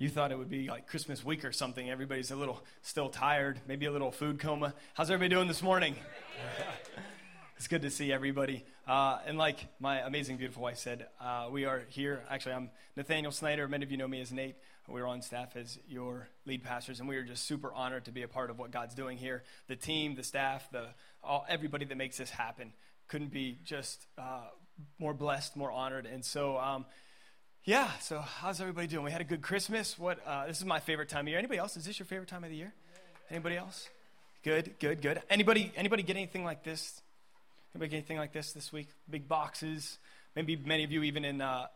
You thought it would be like Christmas week or something. Everybody's a little still tired, maybe a little food coma. How's everybody doing this morning? it's good to see everybody. Uh, and like my amazing, beautiful wife said, uh, we are here. Actually, I'm Nathaniel Snyder. Many of you know me as Nate. We're on staff as your lead pastors, and we are just super honored to be a part of what God's doing here. The team, the staff, the all, everybody that makes this happen couldn't be just uh, more blessed, more honored. And so, um, yeah, so how's everybody doing? We had a good Christmas. What? Uh, this is my favorite time of year. Anybody else? Is this your favorite time of the year? Anybody else? Good, good, good. Anybody? Anybody get anything like this? Anybody get anything like this this week? Big boxes. Maybe many of you, even in uh,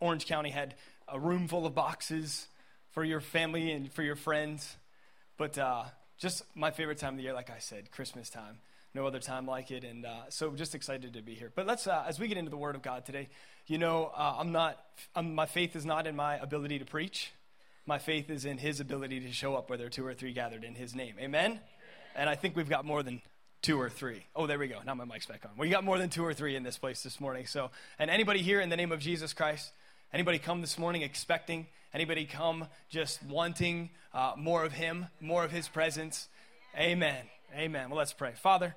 Orange County, had a room full of boxes for your family and for your friends. But uh, just my favorite time of the year, like I said, Christmas time no other time like it. And uh, so just excited to be here. But let's, uh, as we get into the Word of God today, you know, uh, I'm not, I'm, my faith is not in my ability to preach. My faith is in His ability to show up where there are two or three gathered in His name. Amen? And I think we've got more than two or three. Oh, there we go. Now my mic's back on. We got more than two or three in this place this morning. So, and anybody here in the name of Jesus Christ, anybody come this morning expecting? Anybody come just wanting uh, more of Him, more of His presence? Amen. Amen. Well, let's pray. Father,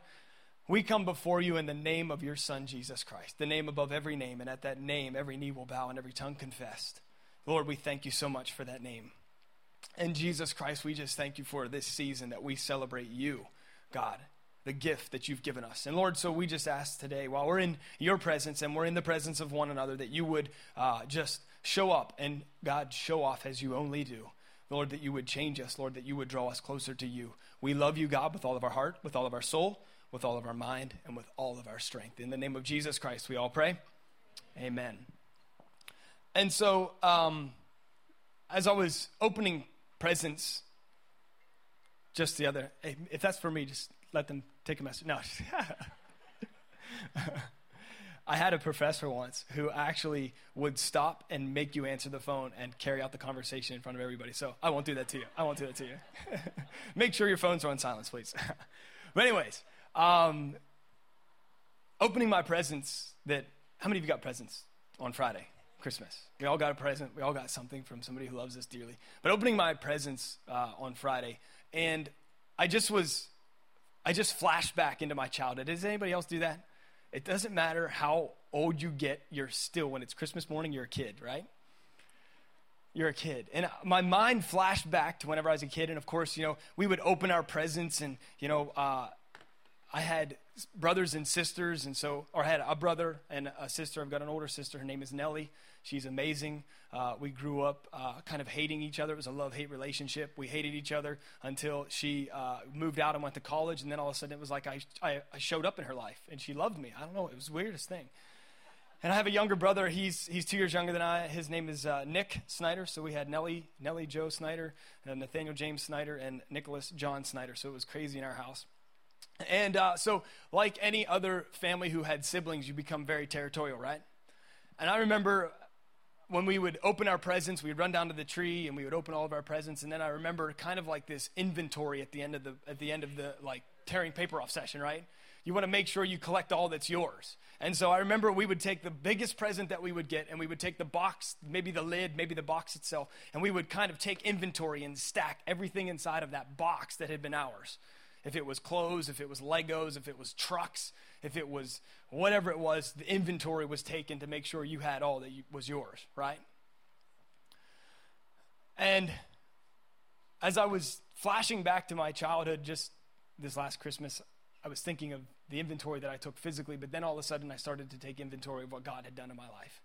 we come before you in the name of your Son, Jesus Christ, the name above every name, and at that name, every knee will bow and every tongue confess. Lord, we thank you so much for that name. And Jesus Christ, we just thank you for this season that we celebrate you, God, the gift that you've given us. And Lord, so we just ask today, while we're in your presence and we're in the presence of one another, that you would uh, just show up and, God, show off as you only do. Lord, that you would change us, Lord, that you would draw us closer to you. We love you, God, with all of our heart, with all of our soul, with all of our mind, and with all of our strength. In the name of Jesus Christ, we all pray. Amen. And so, um, as I was opening presents just the other, if that's for me, just let them take a message. No. I had a professor once who actually would stop and make you answer the phone and carry out the conversation in front of everybody. So I won't do that to you. I won't do that to you. Make sure your phones are on silence, please. but, anyways, um, opening my presents that, how many of you got presents on Friday? Christmas. We all got a present. We all got something from somebody who loves us dearly. But opening my presents uh, on Friday, and I just was, I just flashed back into my childhood. Does anybody else do that? It doesn't matter how old you get, you're still, when it's Christmas morning, you're a kid, right? You're a kid. And my mind flashed back to whenever I was a kid. And of course, you know, we would open our presents and, you know, uh, I had brothers and sisters, and so, or I had a brother and a sister. I've got an older sister. Her name is Nellie. She's amazing. Uh, we grew up uh, kind of hating each other. It was a love hate relationship. We hated each other until she uh, moved out and went to college, and then all of a sudden it was like I, I, I showed up in her life, and she loved me. I don't know. It was the weirdest thing. And I have a younger brother. He's, he's two years younger than I. His name is uh, Nick Snyder. So we had Nellie, Nellie Joe Snyder, and Nathaniel James Snyder, and Nicholas John Snyder. So it was crazy in our house. And uh, so, like any other family who had siblings, you become very territorial, right? And I remember when we would open our presents, we'd run down to the tree and we would open all of our presents. And then I remember kind of like this inventory at the end of the at the end of the like tearing paper off session, right? You want to make sure you collect all that's yours. And so I remember we would take the biggest present that we would get and we would take the box, maybe the lid, maybe the box itself, and we would kind of take inventory and stack everything inside of that box that had been ours if it was clothes, if it was Legos, if it was trucks, if it was whatever it was, the inventory was taken to make sure you had all that was yours, right? And as I was flashing back to my childhood just this last Christmas, I was thinking of the inventory that I took physically, but then all of a sudden I started to take inventory of what God had done in my life.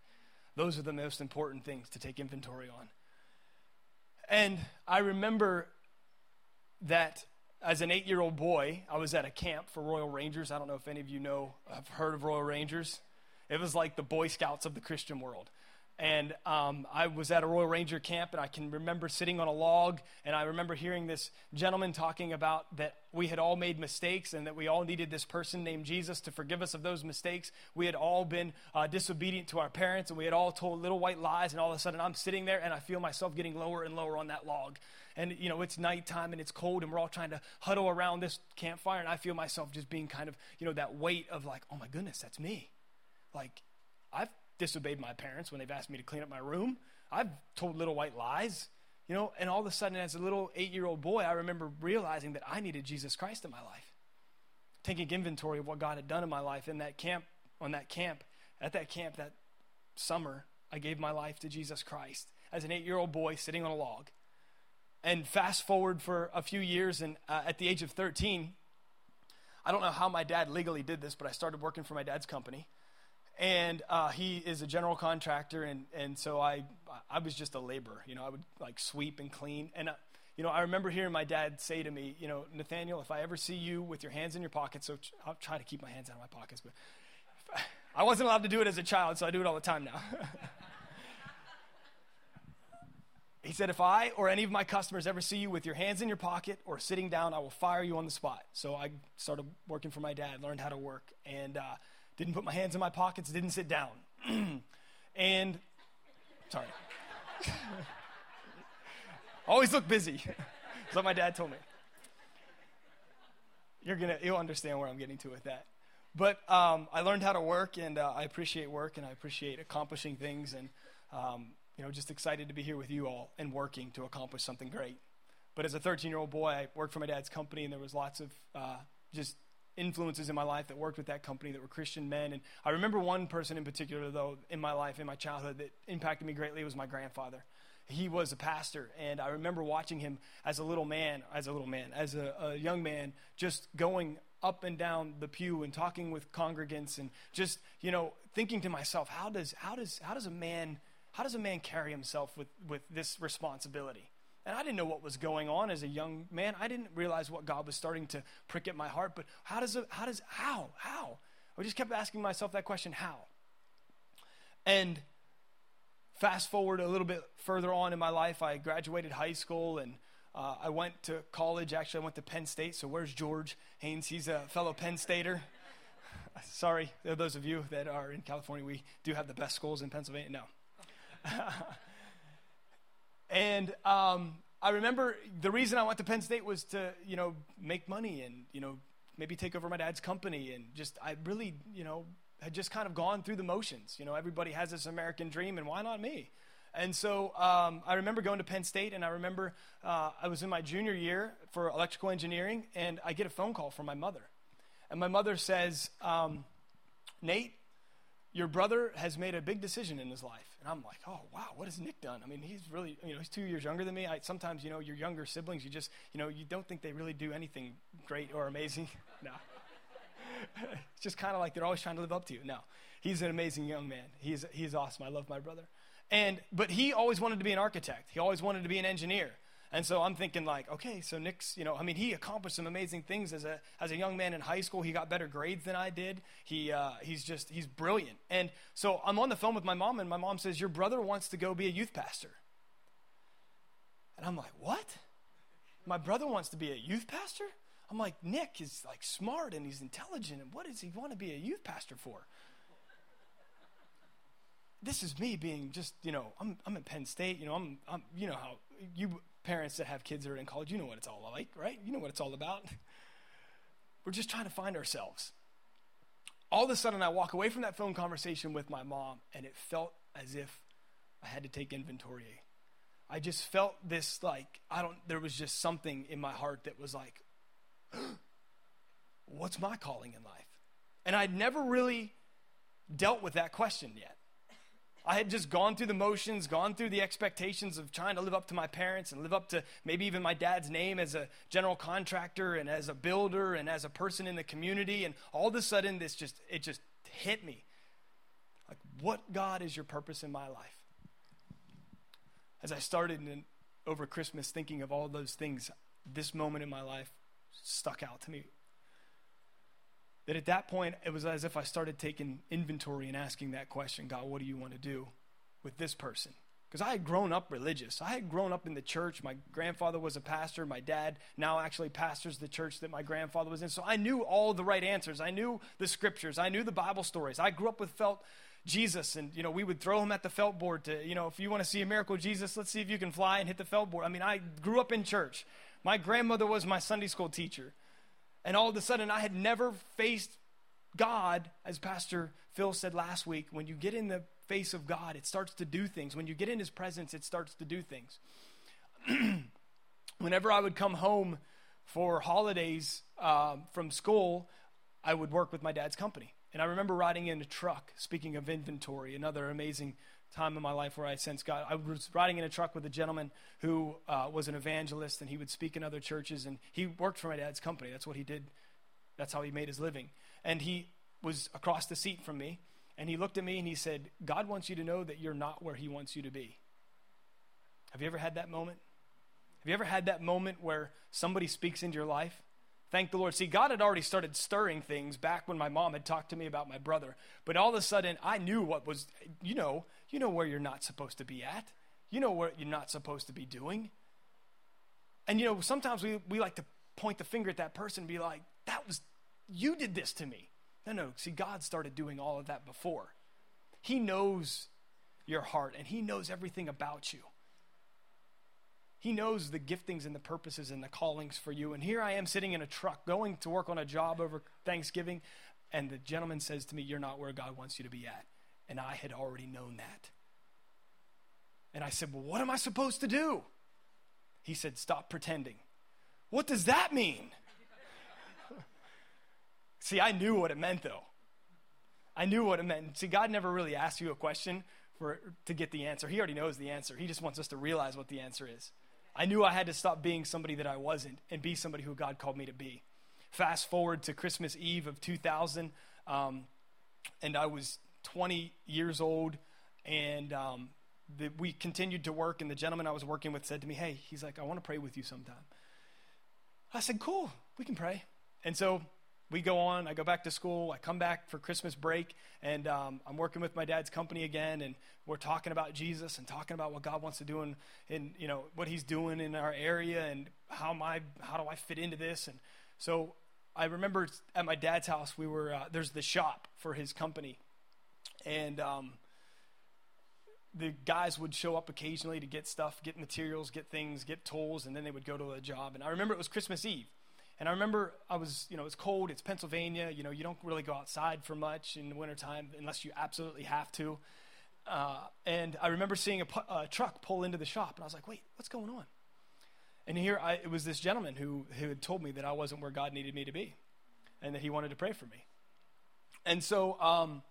Those are the most important things to take inventory on. And I remember that as an eight year old boy, I was at a camp for Royal Rangers. I don't know if any of you know, have heard of Royal Rangers. It was like the Boy Scouts of the Christian world. And um, I was at a Royal Ranger camp, and I can remember sitting on a log, and I remember hearing this gentleman talking about that we had all made mistakes and that we all needed this person named Jesus to forgive us of those mistakes. We had all been uh, disobedient to our parents, and we had all told little white lies, and all of a sudden I'm sitting there, and I feel myself getting lower and lower on that log. And, you know, it's nighttime, and it's cold, and we're all trying to huddle around this campfire, and I feel myself just being kind of, you know, that weight of like, oh my goodness, that's me. Like, I've disobeyed my parents when they've asked me to clean up my room. I've told little white lies, you know, and all of a sudden, as a little eight year old boy, I remember realizing that I needed Jesus Christ in my life. Taking inventory of what God had done in my life in that camp, on that camp, at that camp that summer, I gave my life to Jesus Christ as an eight year old boy sitting on a log. And fast forward for a few years, and uh, at the age of 13, I don't know how my dad legally did this, but I started working for my dad's company and uh, he is a general contractor and, and so I, I was just a laborer you know i would like sweep and clean. And uh, you know i remember hearing my dad say to me you know nathaniel if i ever see you with your hands in your pockets so i'll try to keep my hands out of my pockets but i wasn't allowed to do it as a child so i do it all the time now. He said if i or any of my customers ever see you with your hands in your pocket or sitting down i will fire you on the spot. So i started working for my dad learned how to work. And uh, didn't put my hands in my pockets, didn't sit down. and, sorry. Always look busy. That's what my dad told me. You're gonna, you'll understand where I'm getting to with that. But um, I learned how to work, and uh, I appreciate work, and I appreciate accomplishing things, and um, you know, just excited to be here with you all and working to accomplish something great. But as a 13 year old boy, I worked for my dad's company, and there was lots of uh, just influences in my life that worked with that company that were Christian men. And I remember one person in particular, though, in my life, in my childhood, that impacted me greatly was my grandfather. He was a pastor, and I remember watching him as a little man, as a little man, as a, a young man, just going up and down the pew and talking with congregants and just, you know, thinking to myself, how does, how does, how does a man, how does a man carry himself with, with this responsibility? And I didn't know what was going on as a young man. I didn't realize what God was starting to prick at my heart. But how does it, how does, how, how? I just kept asking myself that question, how? And fast forward a little bit further on in my life, I graduated high school and uh, I went to college. Actually, I went to Penn State. So where's George Haynes? He's a fellow Penn Stater. Sorry, those of you that are in California, we do have the best schools in Pennsylvania. No. And um, I remember the reason I went to Penn State was to, you know, make money and, you know, maybe take over my dad's company. And just, I really, you know, had just kind of gone through the motions. You know, everybody has this American dream, and why not me? And so um, I remember going to Penn State, and I remember uh, I was in my junior year for electrical engineering, and I get a phone call from my mother. And my mother says, um, Nate, your brother has made a big decision in his life. And I'm like, oh, wow, what has Nick done? I mean, he's really, you know, he's two years younger than me. I, sometimes, you know, your younger siblings, you just, you know, you don't think they really do anything great or amazing. no. it's just kind of like they're always trying to live up to you. No. He's an amazing young man. He's, he's awesome. I love my brother. And, but he always wanted to be an architect. He always wanted to be an engineer. And so I'm thinking like, okay, so Nick's, you know, I mean, he accomplished some amazing things as a as a young man in high school. He got better grades than I did. He uh, he's just he's brilliant. And so I'm on the phone with my mom, and my mom says, your brother wants to go be a youth pastor. And I'm like, what? My brother wants to be a youth pastor? I'm like, Nick is like smart and he's intelligent, and what does he want to be a youth pastor for? This is me being just, you know, I'm I'm at Penn State, you know, I'm I'm you know how you parents that have kids that are in college, you know what it's all like, right? You know what it's all about. We're just trying to find ourselves. All of a sudden, I walk away from that phone conversation with my mom, and it felt as if I had to take inventory. I just felt this like, I don't, there was just something in my heart that was like, what's my calling in life? And I'd never really dealt with that question yet. I had just gone through the motions, gone through the expectations of trying to live up to my parents and live up to maybe even my dad's name as a general contractor and as a builder and as a person in the community. And all of a sudden, this just, it just hit me. Like, what God is your purpose in my life? As I started in, over Christmas thinking of all those things, this moment in my life stuck out to me that at that point, it was as if I started taking inventory and asking that question God, what do you want to do with this person? Because I had grown up religious. I had grown up in the church. My grandfather was a pastor. My dad now actually pastors the church that my grandfather was in. So I knew all the right answers. I knew the scriptures. I knew the Bible stories. I grew up with felt Jesus, and you know we would throw him at the felt board to you know if you want to see a miracle Jesus, let's see if you can fly and hit the felt board. I mean, I grew up in church. My grandmother was my Sunday school teacher. And all of a sudden, I had never faced God, as Pastor Phil said last week. When you get in the face of God, it starts to do things. When you get in His presence, it starts to do things. Whenever I would come home for holidays um, from school, I would work with my dad's company. And I remember riding in a truck, speaking of inventory, another amazing time in my life where I sensed God. I was riding in a truck with a gentleman who uh, was an evangelist, and he would speak in other churches, and he worked for my dad's company. That's what he did. That's how he made his living. And he was across the seat from me, and he looked at me and he said, God wants you to know that you're not where he wants you to be. Have you ever had that moment? Have you ever had that moment where somebody speaks into your life Thank the Lord. See, God had already started stirring things back when my mom had talked to me about my brother. But all of a sudden, I knew what was, you know, you know where you're not supposed to be at. You know what you're not supposed to be doing. And, you know, sometimes we, we like to point the finger at that person and be like, that was, you did this to me. No, no. See, God started doing all of that before. He knows your heart and He knows everything about you. He knows the giftings and the purposes and the callings for you. And here I am sitting in a truck going to work on a job over Thanksgiving, and the gentleman says to me, You're not where God wants you to be at. And I had already known that. And I said, Well, what am I supposed to do? He said, Stop pretending. What does that mean? See, I knew what it meant, though. I knew what it meant. See, God never really asks you a question for, to get the answer. He already knows the answer. He just wants us to realize what the answer is. I knew I had to stop being somebody that I wasn't and be somebody who God called me to be. Fast forward to Christmas Eve of 2000, um, and I was 20 years old, and um, the, we continued to work. And the gentleman I was working with said to me, "Hey, he's like, I want to pray with you sometime." I said, "Cool, we can pray." And so we go on. I go back to school. I come back for Christmas break, and um, I'm working with my dad's company again, and we're talking about Jesus and talking about what God wants to do in, in you know what He's doing in our area and how my how do I fit into this. And so I remember at my dad's house, we were uh, there's the shop for his company, and um, the guys would show up occasionally to get stuff, get materials, get things, get tools, and then they would go to a job. And I remember it was Christmas Eve and I remember I was, you know, it's cold, it's Pennsylvania, you know, you don't really go outside for much in the wintertime unless you absolutely have to. Uh, and I remember seeing a, a, truck pull into the shop, and I was like, wait, what's going on? And here I, it was this gentleman who, who had told me that I wasn't where God needed me to be and that he wanted to pray for me. And so um,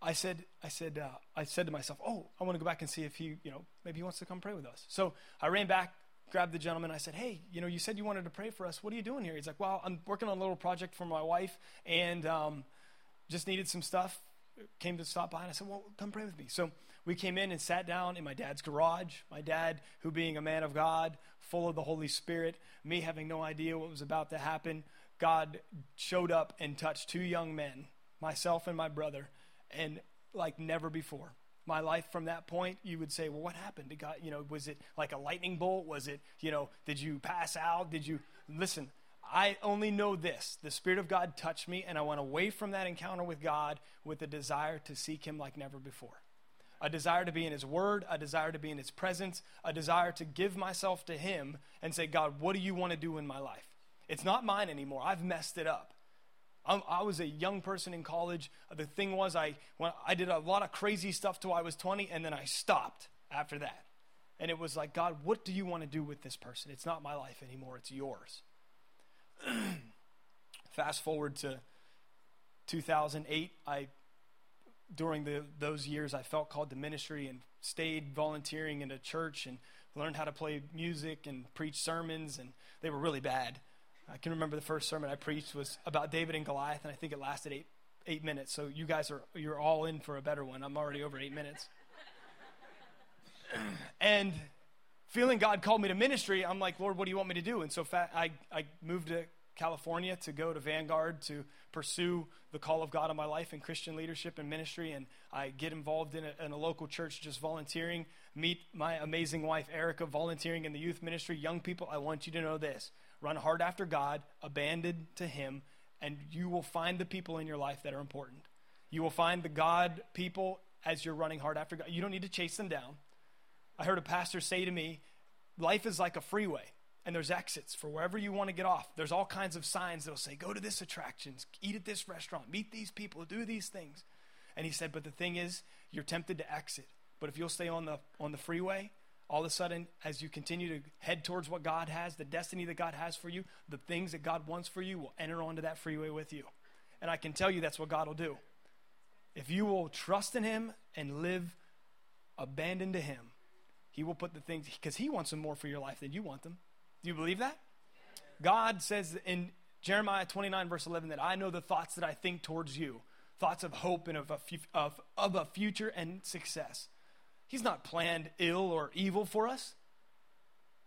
I said, I said, uh, I said to myself, oh, I want to go back and see if he, you know, maybe he wants to come pray with us. So I ran back grabbed the gentleman. I said, Hey, you know, you said you wanted to pray for us. What are you doing here? He's like, Well, I'm working on a little project for my wife and um, just needed some stuff. Came to stop by and I said, Well, come pray with me. So we came in and sat down in my dad's garage. My dad, who being a man of God, full of the Holy Spirit, me having no idea what was about to happen, God showed up and touched two young men, myself and my brother, and like never before my life from that point, you would say, well, what happened? to God, you know, was it like a lightning bolt? Was it, you know, did you pass out? Did you, listen, I only know this. The Spirit of God touched me, and I went away from that encounter with God with a desire to seek Him like never before. A desire to be in His Word, a desire to be in His presence, a desire to give myself to Him and say, God, what do you want to do in my life? It's not mine anymore. I've messed it up. I was a young person in college. The thing was, I, when I did a lot of crazy stuff till I was 20, and then I stopped after that. And it was like, God, what do you want to do with this person? It's not my life anymore, it's yours. Fast forward to 2008, I during the, those years, I felt called to ministry and stayed volunteering in a church and learned how to play music and preach sermons, and they were really bad. I can remember the first sermon I preached was about David and Goliath, and I think it lasted eight eight minutes. So you guys are you're all in for a better one. I'm already over eight minutes. and feeling God called me to ministry, I'm like, Lord, what do you want me to do? And so I, I moved to California to go to Vanguard to pursue the call of God on my life in Christian leadership and ministry. And I get involved in a, in a local church just volunteering, meet my amazing wife, Erica, volunteering in the youth ministry. Young people, I want you to know this run hard after God, abandoned to Him, and you will find the people in your life that are important. You will find the God people as you're running hard after God. You don't need to chase them down. I heard a pastor say to me, Life is like a freeway, and there's exits for wherever you want to get off. There's all kinds of signs that'll say, Go to this attraction, eat at this restaurant, meet these people, do these things. And he said, But the thing is, you're tempted to exit. But if you'll stay on the, on the freeway, all of a sudden, as you continue to head towards what God has, the destiny that God has for you, the things that God wants for you will enter onto that freeway with you. And I can tell you that's what God will do. If you will trust in Him and live abandoned to Him, He will put the things, because He wants them more for your life than you want them. Do you believe that? God says in Jeremiah 29, verse 11, that I know the thoughts that I think towards you thoughts of hope and of a, of, of a future and success. He's not planned ill or evil for us.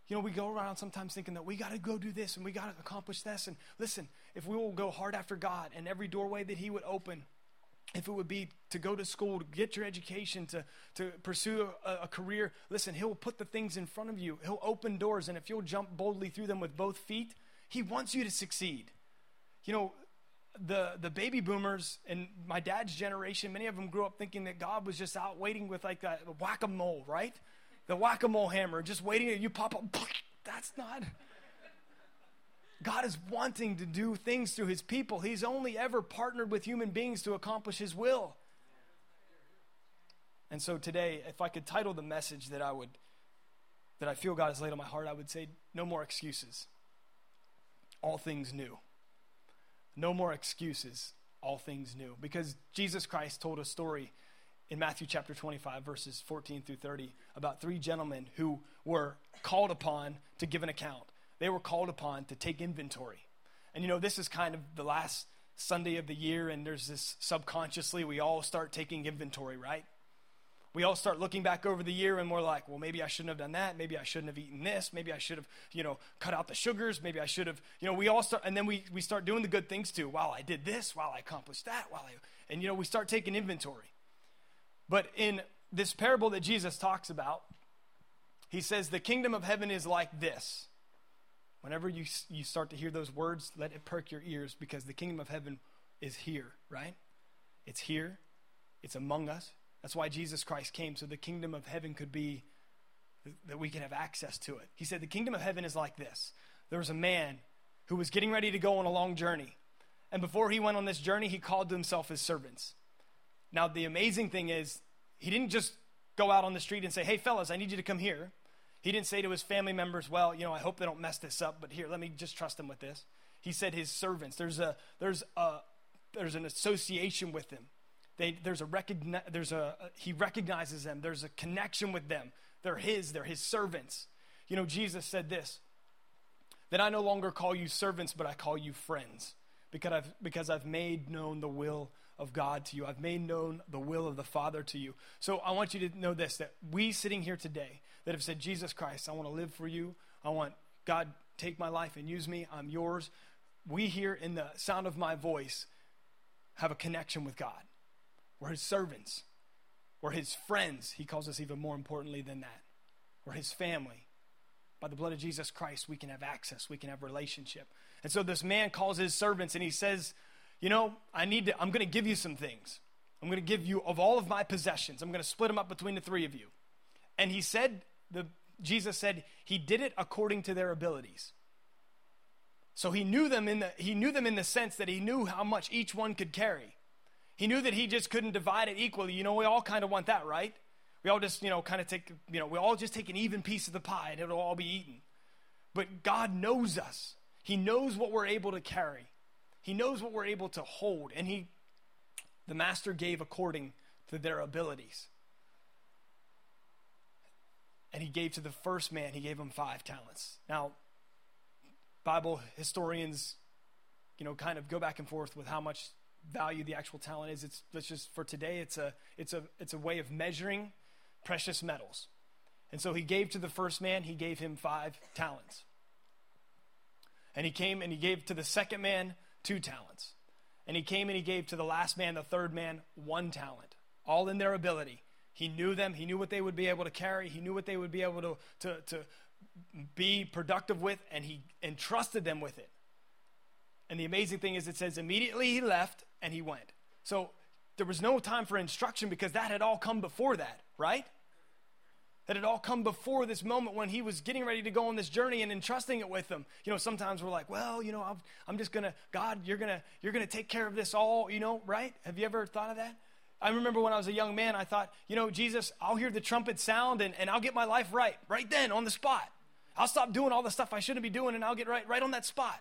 You know, we go around sometimes thinking that we got to go do this and we got to accomplish this. And listen, if we will go hard after God and every doorway that He would open, if it would be to go to school, to get your education, to, to pursue a, a, career, listen, He'll put the things in front of you. He'll open doors, and if you'll jump boldly through them with both feet, He wants you to succeed. You know, the, the baby boomers and my dad's generation, many of them grew up thinking that God was just out waiting with like a whack a mole, right? The whack a mole hammer, just waiting at you pop up. That's not. God is wanting to do things through his people. He's only ever partnered with human beings to accomplish his will. And so today, if I could title the message that I would that I feel God has laid on my heart, I would say no more excuses. All things new. No more excuses. All things new. Because Jesus Christ told a story in Matthew chapter 25, verses 14 through 30, about three gentlemen who were called upon to give an account they were called upon to take inventory. And you know, this is kind of the last Sunday of the year, and there's this subconsciously, we all start taking inventory, right? We all start looking back over the year and we're like, well, maybe I shouldn't have done that. Maybe I shouldn't have eaten this. Maybe I should have, you know, cut out the sugars. Maybe I should have, you know, we all start, and then we, we start doing the good things too. Wow, I did this. Wow, I accomplished that. Wow, I, and, you know, we start taking inventory. But in this parable that Jesus talks about, he says, the kingdom of heaven is like this. Whenever you, you start to hear those words, let it perk your ears because the kingdom of heaven is here, right? It's here, it's among us. That's why Jesus Christ came, so the kingdom of heaven could be, that we can have access to it. He said, The kingdom of heaven is like this there was a man who was getting ready to go on a long journey. And before he went on this journey, he called to himself his servants. Now, the amazing thing is, he didn't just go out on the street and say, Hey, fellas, I need you to come here. He didn't say to his family members, Well, you know, I hope they don't mess this up, but here, let me just trust them with this. He said his servants. There's, a, there's, a, there's an association with them. They, there's a recogni- there's a, he recognizes them. There's a connection with them. They're his, they're his servants. You know, Jesus said this that I no longer call you servants, but I call you friends because I've, because I've made known the will of God to you. I've made known the will of the Father to you. So I want you to know this that we sitting here today that have said, Jesus Christ, I want to live for you. I want God take my life and use me. I'm yours. We here in the sound of my voice have a connection with God. We're his servants. We're his friends. He calls us even more importantly than that. We're his family. By the blood of Jesus Christ, we can have access, we can have relationship. And so this man calls his servants and he says, You know, I need to, I'm going to give you some things. I'm going to give you of all of my possessions. I'm going to split them up between the three of you. And he said, the, Jesus said, he did it according to their abilities. So he knew them in the he knew them in the sense that he knew how much each one could carry. He knew that he just couldn't divide it equally. You know, we all kind of want that, right? We all just, you know, kind of take, you know, we all just take an even piece of the pie and it'll all be eaten. But God knows us. He knows what we're able to carry. He knows what we're able to hold. And he, the master gave according to their abilities. And he gave to the first man, he gave him five talents. Now, Bible historians, you know, kind of go back and forth with how much value the actual talent is. It's let's just for today, it's a it's a it's a way of measuring precious metals. And so he gave to the first man, he gave him five talents. And he came and he gave to the second man two talents. And he came and he gave to the last man, the third man, one talent, all in their ability. He knew them, he knew what they would be able to carry, he knew what they would be able to, to, to be productive with, and he entrusted them with it. And the amazing thing is, it says immediately he left and he went. So there was no time for instruction because that had all come before that, right? That had all come before this moment when he was getting ready to go on this journey and entrusting it with them. You know, sometimes we're like, well, you know, I'm, I'm just gonna, God, you're gonna, you're gonna take care of this all, you know, right? Have you ever thought of that? I remember when I was a young man, I thought, you know, Jesus, I'll hear the trumpet sound and, and I'll get my life right, right then on the spot. I'll stop doing all the stuff I shouldn't be doing and I'll get right, right on that spot.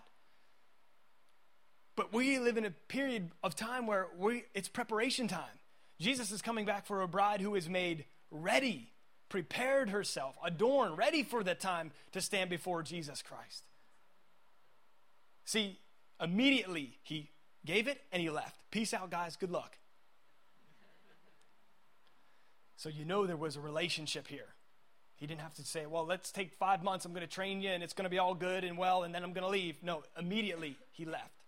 But we live in a period of time where we, it's preparation time. Jesus is coming back for a bride who is made ready, prepared herself, adorned, ready for the time to stand before Jesus Christ. See, immediately he gave it and he left. Peace out, guys. Good luck. So you know there was a relationship here. He didn't have to say, well, let's take five months. I'm going to train you and it's going to be all good and well, and then I'm going to leave. No, immediately he left.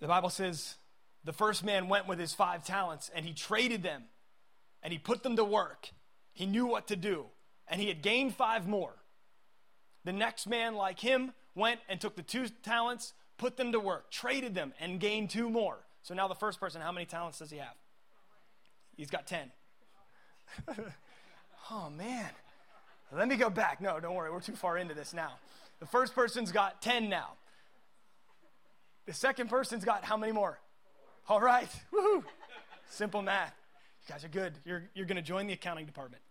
The Bible says the first man went with his five talents and he traded them and he put them to work. He knew what to do and he had gained five more. The next man, like him, went and took the two talents, put them to work, traded them, and gained two more. So now the first person, how many talents does he have? He's got 10. oh, man. Let me go back. No, don't worry. We're too far into this now. The first person's got 10 now. The second person's got how many more? All right. Woohoo. Simple math. You guys are good. You're, you're going to join the accounting department.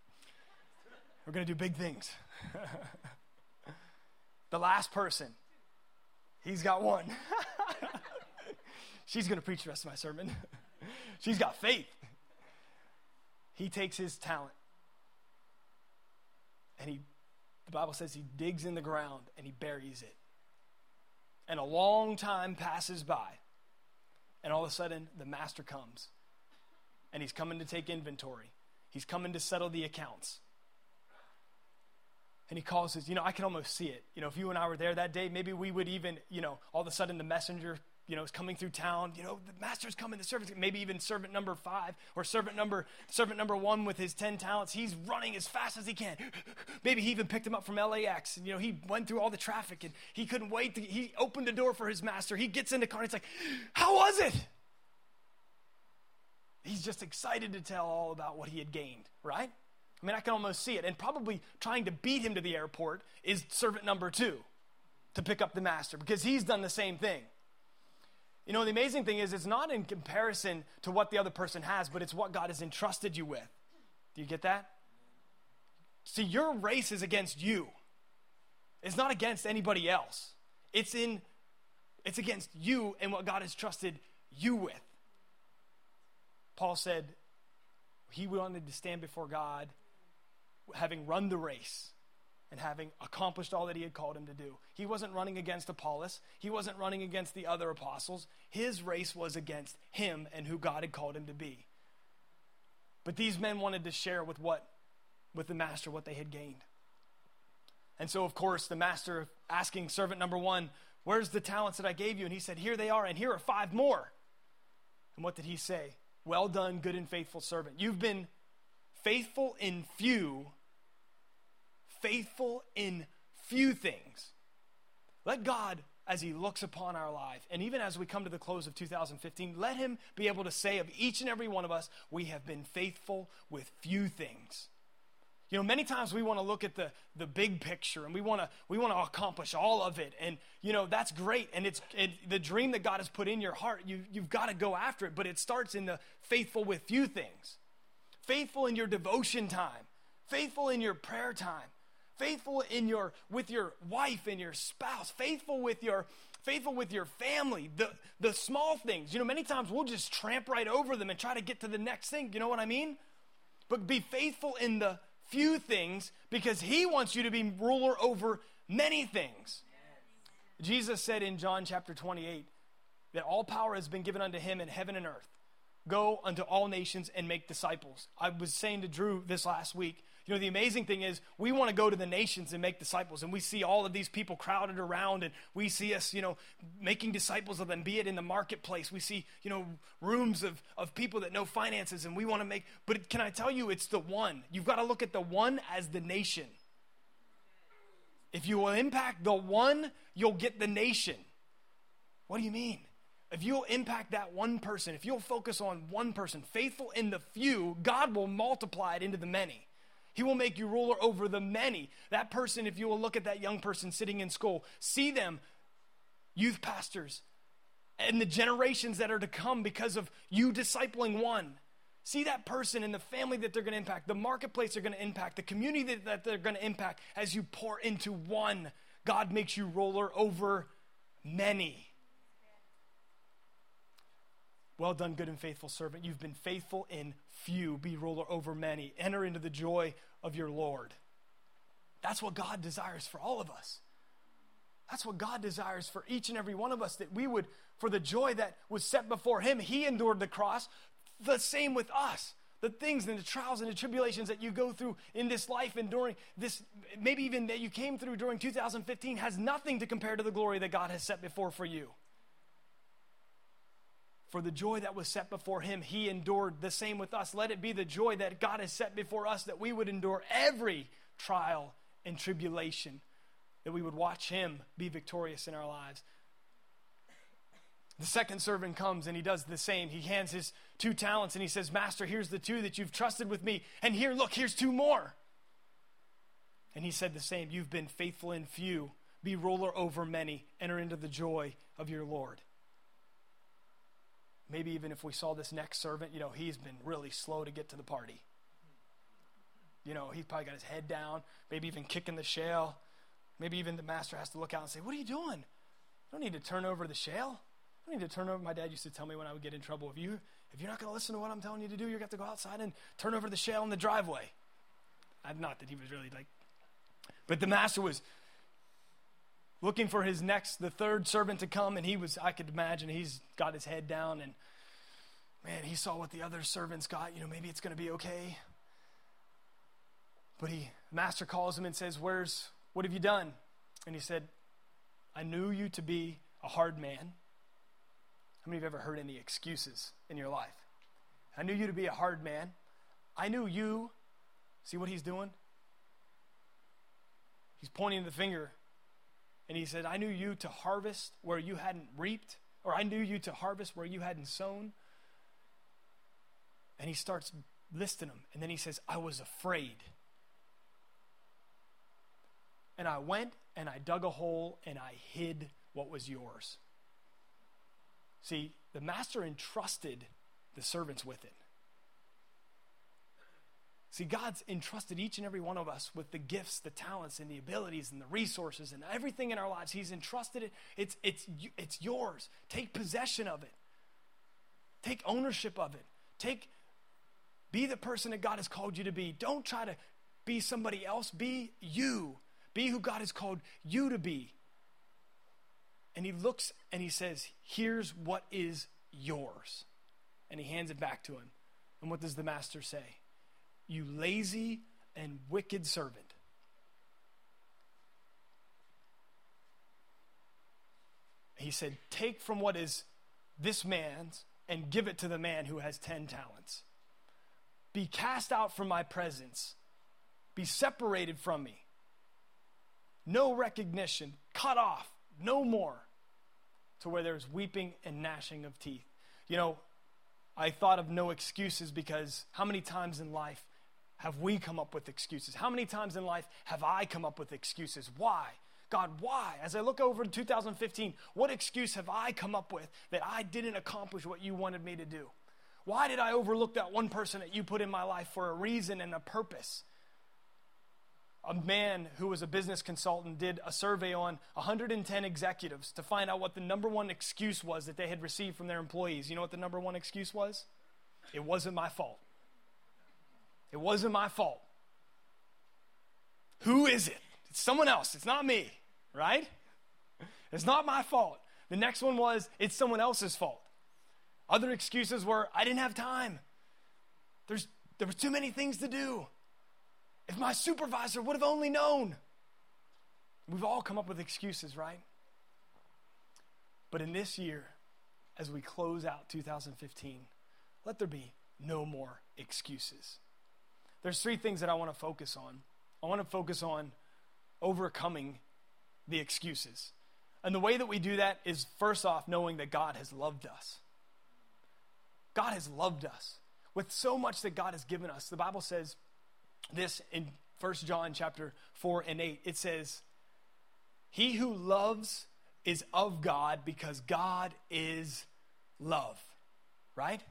We're going to do big things. the last person, he's got one. She's going to preach the rest of my sermon. She's got faith. He takes his talent and he, the Bible says he digs in the ground and he buries it. And a long time passes by. And all of a sudden, the master comes. And he's coming to take inventory. He's coming to settle the accounts. And he calls us, you know, I can almost see it. You know, if you and I were there that day, maybe we would even, you know, all of a sudden the messenger you know, is coming through town. You know, the master's coming to service. Maybe even servant number five or servant number servant number one with his ten talents. He's running as fast as he can. Maybe he even picked him up from LAX. And, you know, he went through all the traffic and he couldn't wait. To, he opened the door for his master. He gets in the car and he's like, "How was it?" He's just excited to tell all about what he had gained. Right? I mean, I can almost see it. And probably trying to beat him to the airport is servant number two to pick up the master because he's done the same thing. You know, the amazing thing is, it's not in comparison to what the other person has, but it's what God has entrusted you with. Do you get that? See, your race is against you. It's not against anybody else. It's in it's against you and what God has trusted you with. Paul said he wanted to stand before God having run the race and having accomplished all that he had called him to do. He wasn't running against Apollos, he wasn't running against the other apostles. His race was against him and who God had called him to be. But these men wanted to share with what with the master what they had gained. And so of course the master asking servant number 1, "Where's the talents that I gave you?" And he said, "Here they are, and here are five more." And what did he say? Well done, good and faithful servant. You've been faithful in few, faithful in few things. Let God, as He looks upon our life, and even as we come to the close of 2015, let Him be able to say of each and every one of us, we have been faithful with few things. You know, many times we want to look at the, the big picture and we want to we want to accomplish all of it. And, you know, that's great. And it's it, the dream that God has put in your heart, you, you've got to go after it. But it starts in the faithful with few things. Faithful in your devotion time, faithful in your prayer time, faithful in your with your wife and your spouse, faithful with your faithful with your family, the the small things. You know, many times we'll just tramp right over them and try to get to the next thing. You know what I mean? But be faithful in the few things because he wants you to be ruler over many things. Jesus said in John chapter 28 that all power has been given unto him in heaven and earth. Go unto all nations and make disciples. I was saying to Drew this last week you know, the amazing thing is we want to go to the nations and make disciples, and we see all of these people crowded around, and we see us, you know, making disciples of them, be it in the marketplace. We see, you know, rooms of, of people that know finances, and we want to make, but can I tell you, it's the one. You've got to look at the one as the nation. If you will impact the one, you'll get the nation. What do you mean? If you'll impact that one person, if you'll focus on one person, faithful in the few, God will multiply it into the many. He will make you ruler over the many. That person, if you will look at that young person sitting in school, see them, youth pastors, and the generations that are to come because of you discipling one. See that person and the family that they're going to impact, the marketplace they're going to impact, the community that, that they're going to impact as you pour into one. God makes you ruler over many. Well done, good and faithful servant. You've been faithful in few, be ruler over many. Enter into the joy of your Lord. That's what God desires for all of us. That's what God desires for each and every one of us that we would, for the joy that was set before Him, He endured the cross. The same with us. The things and the trials and the tribulations that you go through in this life and during this, maybe even that you came through during 2015, has nothing to compare to the glory that God has set before for you. For the joy that was set before him, he endured the same with us. Let it be the joy that God has set before us that we would endure every trial and tribulation, that we would watch him be victorious in our lives. The second servant comes and he does the same. He hands his two talents and he says, Master, here's the two that you've trusted with me. And here, look, here's two more. And he said the same. You've been faithful in few. Be ruler over many. Enter into the joy of your Lord. Maybe even if we saw this next servant, you know, he's been really slow to get to the party. You know, he's probably got his head down, maybe even kicking the shale. Maybe even the master has to look out and say, What are you doing? You don't need to turn over the shale. I don't need to turn over. My dad used to tell me when I would get in trouble, if you if you're not going to listen to what I'm telling you to do, you're going to go outside and turn over the shale in the driveway. I'm not that he was really like, but the master was looking for his next, the third servant to come, and he was. I could imagine he's got his head down, and man, he saw what the other servants got. You know, maybe it's going to be okay. But he, master calls him and says, "Where's what have you done?" And he said, "I knew you to be a hard man." How many of you have ever heard any excuses in your life? I knew you to be a hard man. I knew you. See what he's doing? He's pointing the finger. And he said, I knew you to harvest where you hadn't reaped, or I knew you to harvest where you hadn't sown. And he starts listing them. And then he says, I was afraid. And I went and I dug a hole and I hid what was yours. See, the master entrusted the servants with it. See, God's entrusted each and every one of us with the gifts, the talents, and the abilities, and the resources, and everything in our lives. He's entrusted it. It's, it's, it's yours. Take possession of it. Take ownership of it. Take, be the person that God has called you to be. Don't try to be somebody else. Be you. Be who God has called you to be. And he looks and he says, Here's what is yours. And he hands it back to him. And what does the master say? You lazy and wicked servant. He said, Take from what is this man's and give it to the man who has 10 talents. Be cast out from my presence. Be separated from me. No recognition. Cut off no more to where there's weeping and gnashing of teeth. You know, I thought of no excuses because how many times in life have we come up with excuses? How many times in life have I come up with excuses? Why? God, why? As I look over in 2015, what excuse have I come up with that I didn't accomplish what you wanted me to do? Why did I overlook that one person that you put in my life for a reason and a purpose? a man who was a business consultant did a survey on 110 executives to find out what the number one excuse was that they had received from their employees. You know what the number one excuse was? It wasn't my fault. It wasn't my fault. Who is it? It's someone else. It's not me, right? It's not my fault. The next one was, it's someone else's fault. Other excuses were, I didn't have time. There's, there were too many things to do. If my supervisor would have only known. We've all come up with excuses, right? But in this year, as we close out 2015, let there be no more excuses. There's three things that I want to focus on. I want to focus on overcoming the excuses. And the way that we do that is first off, knowing that God has loved us. God has loved us with so much that God has given us. The Bible says this in 1 John chapter 4 and 8. It says, He who loves is of God because God is love, right?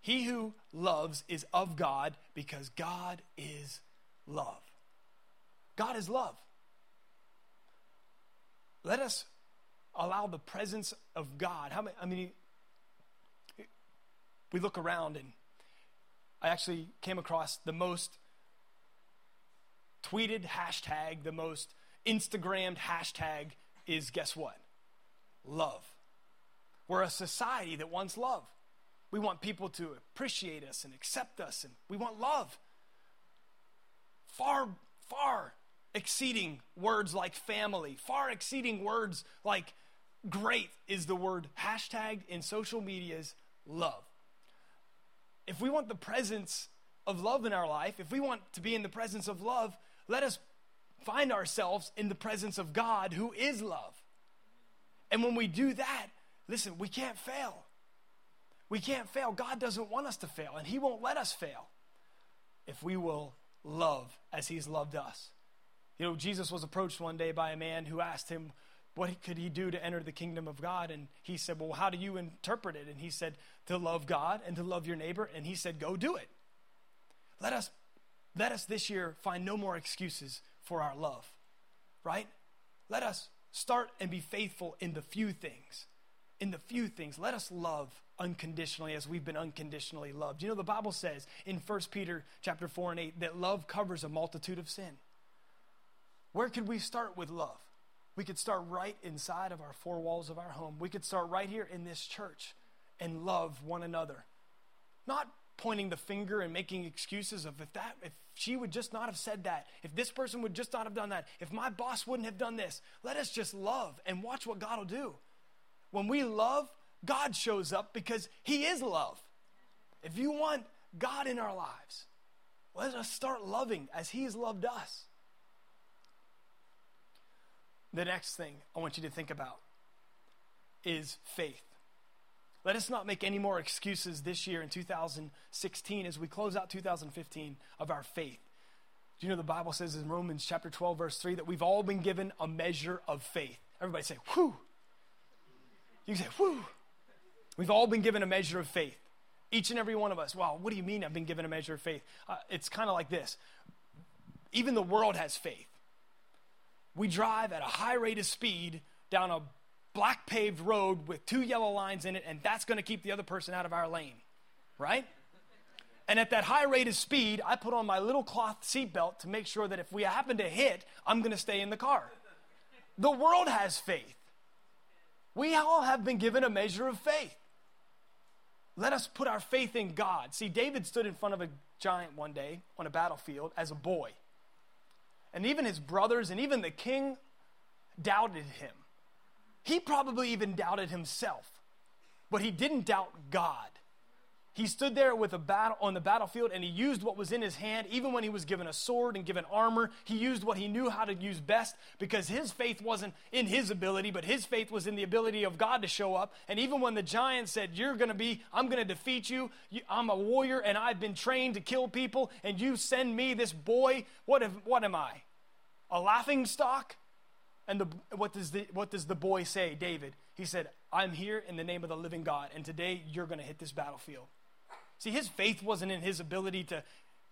He who loves is of God because God is love. God is love. Let us allow the presence of God. How many, I mean, we look around and I actually came across the most tweeted hashtag, the most Instagrammed hashtag is guess what? Love. We're a society that wants love. We want people to appreciate us and accept us, and we want love. Far, far exceeding words like family, far exceeding words like great is the word hashtag in social medias love. If we want the presence of love in our life, if we want to be in the presence of love, let us find ourselves in the presence of God who is love. And when we do that, listen, we can't fail. We can't fail. God doesn't want us to fail, and He won't let us fail if we will love as He's loved us. You know, Jesus was approached one day by a man who asked him, What could he do to enter the kingdom of God? And he said, Well, how do you interpret it? And he said, To love God and to love your neighbor. And he said, Go do it. Let us, let us this year find no more excuses for our love, right? Let us start and be faithful in the few things. In the few things, let us love unconditionally as we've been unconditionally loved. You know the Bible says in 1 Peter chapter 4 and 8 that love covers a multitude of sin. Where could we start with love? We could start right inside of our four walls of our home. We could start right here in this church and love one another. Not pointing the finger and making excuses of if that if she would just not have said that, if this person would just not have done that, if my boss wouldn't have done this. Let us just love and watch what God will do. When we love, God shows up because he is love. If you want God in our lives, let us start loving as he has loved us. The next thing I want you to think about is faith. Let us not make any more excuses this year in 2016 as we close out 2015 of our faith. Do you know the Bible says in Romans chapter 12, verse 3, that we've all been given a measure of faith? Everybody say, whew. You say, whew. We've all been given a measure of faith. Each and every one of us. Well, what do you mean I've been given a measure of faith? Uh, it's kind of like this. Even the world has faith we drive at a high rate of speed down a black paved road with two yellow lines in it, and that's going to keep the other person out of our lane, right? And at that high rate of speed, I put on my little cloth seatbelt to make sure that if we happen to hit, I'm going to stay in the car. The world has faith. We all have been given a measure of faith. Let us put our faith in God. See, David stood in front of a giant one day on a battlefield as a boy and even his brothers and even the king doubted him. He probably even doubted himself, but he didn't doubt God. He stood there with a battle on the battlefield and he used what was in his hand even when he was given a sword and given armor. He used what he knew how to use best because his faith wasn't in his ability, but his faith was in the ability of God to show up. And even when the giant said, "You're going to be I'm going to defeat you. I'm a warrior and I've been trained to kill people and you send me this boy, what if, what am I? A laughing stock?" And the, what, does the, what does the boy say, David? He said, I'm here in the name of the living God, and today you're going to hit this battlefield. See, his faith wasn't in his ability to,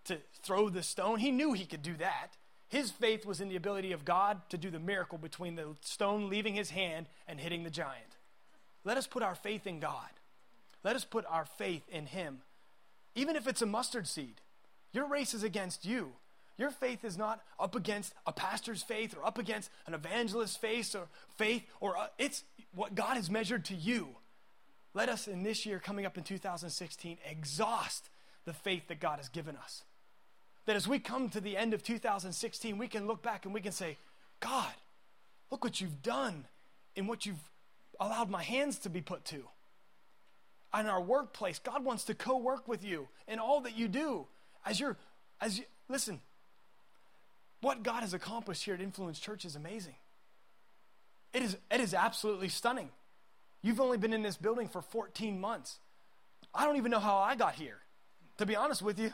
to throw the stone. He knew he could do that. His faith was in the ability of God to do the miracle between the stone leaving his hand and hitting the giant. Let us put our faith in God. Let us put our faith in him. Even if it's a mustard seed, your race is against you. Your faith is not up against a pastor's faith or up against an evangelist's faith or faith or uh, it's what God has measured to you. Let us, in this year coming up in 2016, exhaust the faith that God has given us. That as we come to the end of 2016, we can look back and we can say, God, look what you've done and what you've allowed my hands to be put to. In our workplace, God wants to co work with you in all that you do. As you're, as you, listen, what God has accomplished here at Influence Church is amazing. It is, it is absolutely stunning. You've only been in this building for 14 months. I don't even know how I got here, to be honest with you.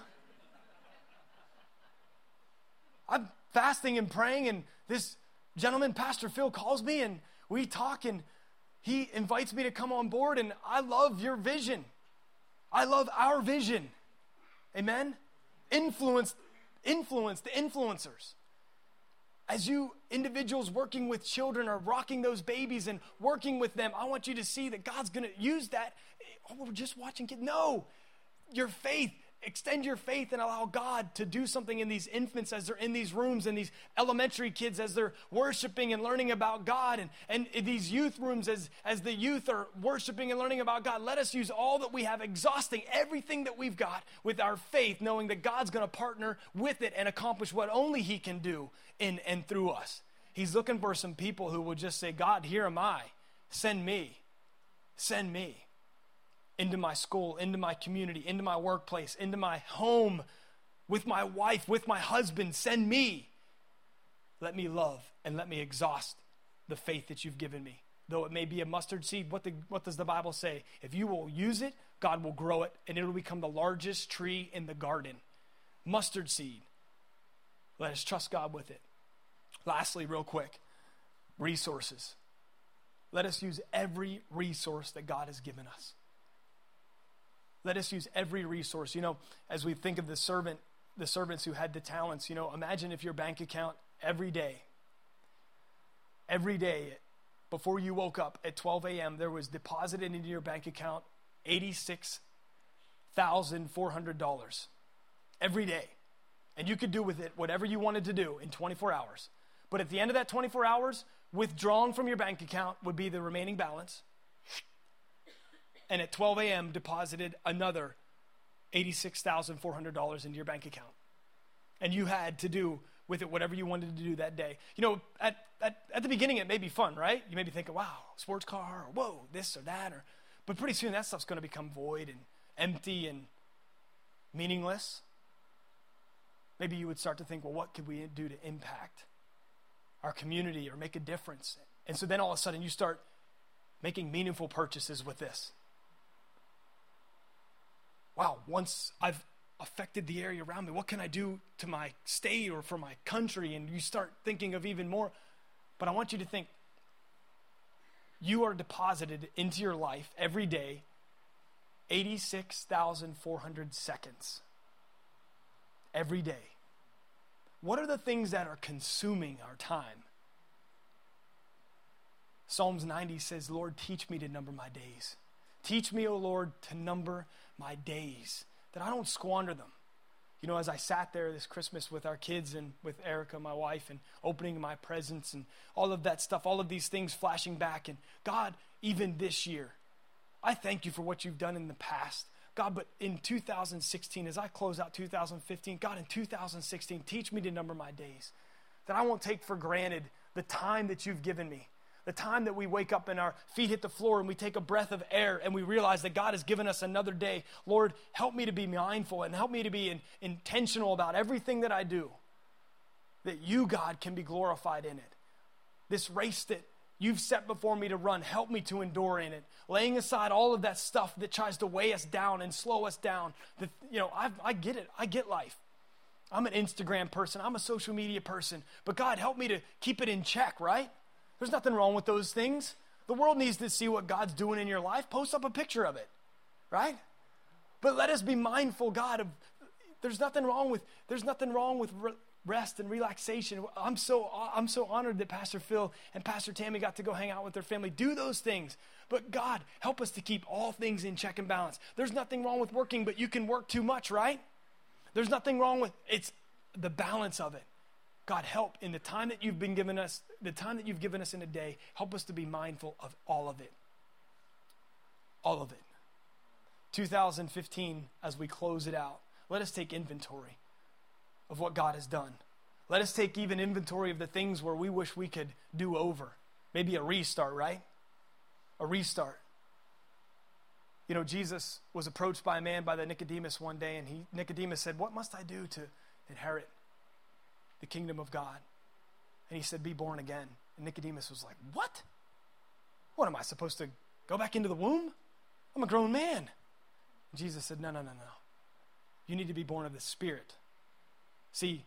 I'm fasting and praying, and this Gentleman, Pastor Phil calls me and we talk and he invites me to come on board, and I love your vision. I love our vision. Amen? Influence, influence the influencers. As you individuals working with children are rocking those babies and working with them, I want you to see that God's going to use that. Oh, we're just watching kids. No, your faith extend your faith and allow God to do something in these infants as they're in these rooms and these elementary kids as they're worshiping and learning about God and, and these youth rooms as, as the youth are worshiping and learning about God. Let us use all that we have, exhausting everything that we've got with our faith, knowing that God's going to partner with it and accomplish what only He can do in and through us. He's looking for some people who will just say, God, here am I. Send me. Send me into my school, into my community, into my workplace, into my home, with my wife, with my husband. Send me. Let me love and let me exhaust the faith that you've given me. Though it may be a mustard seed, what, the, what does the Bible say? If you will use it, God will grow it and it'll become the largest tree in the garden. Mustard seed. Let us trust God with it. Lastly, real quick resources. Let us use every resource that God has given us. Let us use every resource. You know, as we think of the servant, the servants who had the talents, you know, imagine if your bank account every day, every day, before you woke up at 12 a.m., there was deposited into your bank account $86,400 every day. And you could do with it whatever you wanted to do in 24 hours. But at the end of that 24 hours, withdrawn from your bank account would be the remaining balance and at 12 a.m. deposited another $86,400 into your bank account. And you had to do with it whatever you wanted to do that day. You know, at, at, at the beginning, it may be fun, right? You may be thinking, wow, sports car, or whoa, this or that. Or, but pretty soon, that stuff's going to become void and empty and meaningless. Maybe you would start to think, well, what could we do to impact our community or make a difference? And so then all of a sudden, you start making meaningful purchases with this wow, once I've affected the area around me, what can I do to my state or for my country? And you start thinking of even more. But I want you to think you are deposited into your life every day 86,400 seconds. Every day. What are the things that are consuming our time? Psalms 90 says, Lord, teach me to number my days. Teach me, O Lord, to number my days, that I don't squander them. You know, as I sat there this Christmas with our kids and with Erica, my wife, and opening my presents and all of that stuff, all of these things flashing back. And God, even this year, I thank you for what you've done in the past. God, but in 2016, as I close out 2015, God, in 2016, teach me to number my days. That I won't take for granted the time that you've given me the time that we wake up and our feet hit the floor and we take a breath of air and we realize that God has given us another day. Lord, help me to be mindful and help me to be in, intentional about everything that I do. That you, God, can be glorified in it. This race that you've set before me to run, help me to endure in it. Laying aside all of that stuff that tries to weigh us down and slow us down. That, you know, I, I get it. I get life. I'm an Instagram person. I'm a social media person. But God, help me to keep it in check, right? There's nothing wrong with those things. The world needs to see what God's doing in your life. Post up a picture of it, right? But let us be mindful, God, of there's nothing wrong with there's nothing wrong with rest and relaxation. I'm so I'm so honored that Pastor Phil and Pastor Tammy got to go hang out with their family. Do those things. But God, help us to keep all things in check and balance. There's nothing wrong with working, but you can work too much, right? There's nothing wrong with it's the balance of it. God, help in the time that you've been given us, the time that you've given us in a day, help us to be mindful of all of it. All of it. 2015, as we close it out, let us take inventory of what God has done. Let us take even inventory of the things where we wish we could do over. Maybe a restart, right? A restart. You know, Jesus was approached by a man by the Nicodemus one day, and he Nicodemus said, What must I do to inherit the kingdom of God. And he said, Be born again. And Nicodemus was like, What? What am I supposed to go back into the womb? I'm a grown man. And Jesus said, No, no, no, no. You need to be born of the Spirit. See,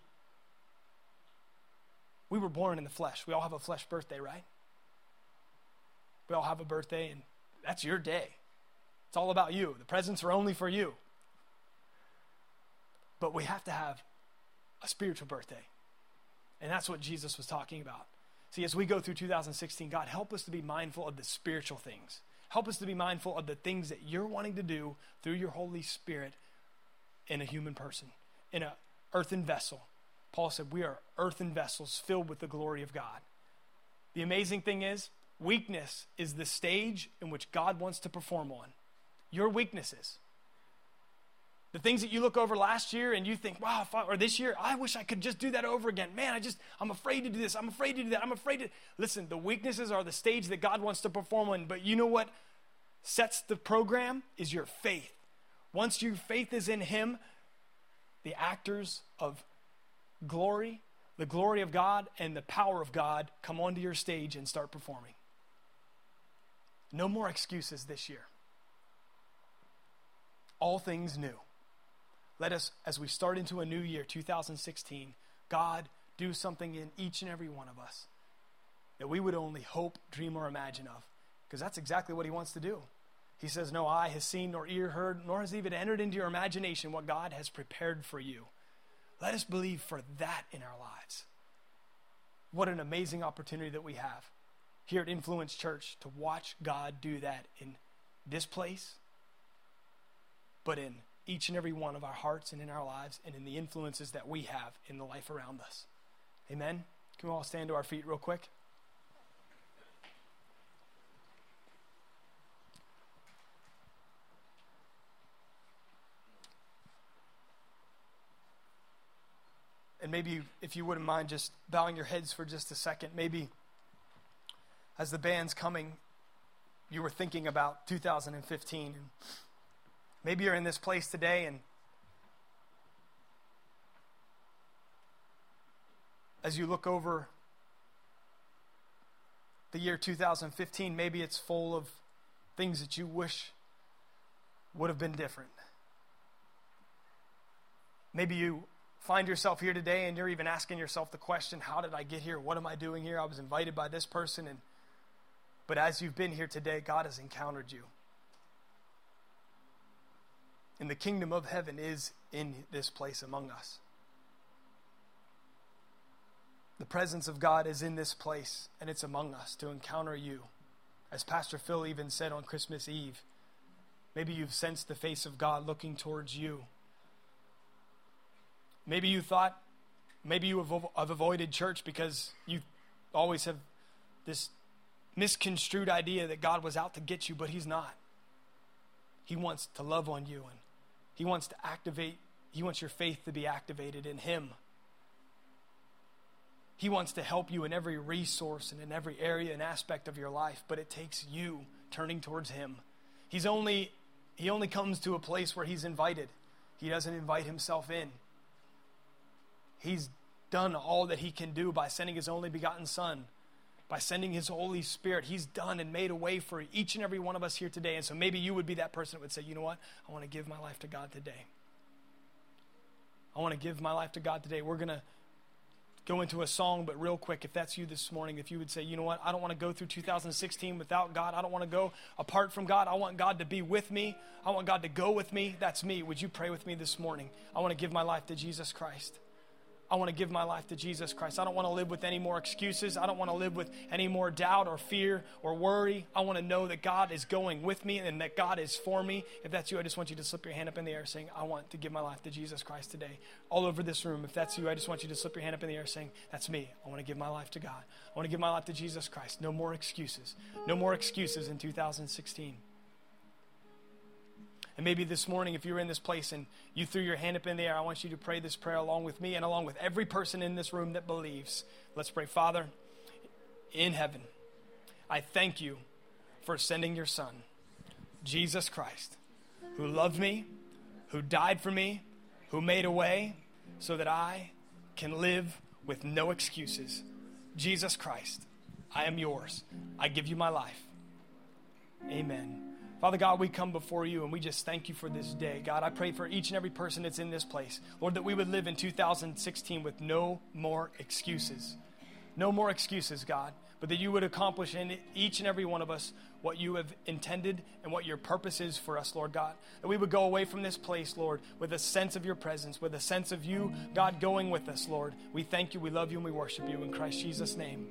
we were born in the flesh. We all have a flesh birthday, right? We all have a birthday, and that's your day. It's all about you. The presents are only for you. But we have to have a spiritual birthday. And that's what Jesus was talking about. See, as we go through 2016, God, help us to be mindful of the spiritual things. Help us to be mindful of the things that you're wanting to do through your Holy Spirit in a human person, in an earthen vessel. Paul said, We are earthen vessels filled with the glory of God. The amazing thing is, weakness is the stage in which God wants to perform on. Your weaknesses. The things that you look over last year and you think, wow, I, or this year, I wish I could just do that over again. Man, I just, I'm afraid to do this. I'm afraid to do that. I'm afraid to. Listen, the weaknesses are the stage that God wants to perform on. But you know what sets the program is your faith. Once your faith is in Him, the actors of glory, the glory of God, and the power of God come onto your stage and start performing. No more excuses this year. All things new. Let us, as we start into a new year, 2016, God do something in each and every one of us that we would only hope, dream, or imagine of. Because that's exactly what He wants to do. He says, No eye has seen, nor ear heard, nor has even entered into your imagination what God has prepared for you. Let us believe for that in our lives. What an amazing opportunity that we have here at Influence Church to watch God do that in this place, but in each and every one of our hearts and in our lives and in the influences that we have in the life around us. Amen? Can we all stand to our feet real quick? And maybe, if you wouldn't mind just bowing your heads for just a second, maybe as the band's coming, you were thinking about 2015 and Maybe you're in this place today and as you look over the year 2015, maybe it's full of things that you wish would have been different. Maybe you find yourself here today and you're even asking yourself the question, how did I get here? What am I doing here? I was invited by this person and but as you've been here today, God has encountered you. And the kingdom of heaven is in this place among us. The presence of God is in this place, and it's among us to encounter you. As Pastor Phil even said on Christmas Eve, maybe you've sensed the face of God looking towards you. Maybe you thought, maybe you have avoided church because you always have this misconstrued idea that God was out to get you, but He's not. He wants to love on you and he wants to activate, He wants your faith to be activated in Him. He wants to help you in every resource and in every area and aspect of your life, but it takes you turning towards Him. He's only, he only comes to a place where He's invited, He doesn't invite Himself in. He's done all that He can do by sending His only begotten Son by sending His Holy Spirit. He's done and made a way for each and every one of us here today. And so maybe you would be that person that would say, you know what? I want to give my life to God today. I want to give my life to God today. We're going to go into a song, but real quick, if that's you this morning, if you would say, you know what, I don't want to go through 2016 without God. I don't want to go apart from God. I want God to be with me. I want God to go with me. That's me. Would you pray with me this morning? I want to give my life to Jesus Christ. I want to give my life to Jesus Christ. I don't want to live with any more excuses. I don't want to live with any more doubt or fear or worry. I want to know that God is going with me and that God is for me. If that's you, I just want you to slip your hand up in the air saying, I want to give my life to Jesus Christ today. All over this room, if that's you, I just want you to slip your hand up in the air saying, That's me. I want to give my life to God. I want to give my life to Jesus Christ. No more excuses. No more excuses in 2016. And maybe this morning, if you're in this place and you threw your hand up in the air, I want you to pray this prayer along with me and along with every person in this room that believes. Let's pray. Father, in heaven, I thank you for sending your Son, Jesus Christ, who loved me, who died for me, who made a way so that I can live with no excuses. Jesus Christ, I am yours. I give you my life. Amen. Father God, we come before you and we just thank you for this day. God, I pray for each and every person that's in this place. Lord, that we would live in 2016 with no more excuses. No more excuses, God, but that you would accomplish in each and every one of us what you have intended and what your purpose is for us, Lord God. That we would go away from this place, Lord, with a sense of your presence, with a sense of you, God, going with us, Lord. We thank you, we love you, and we worship you. In Christ Jesus' name.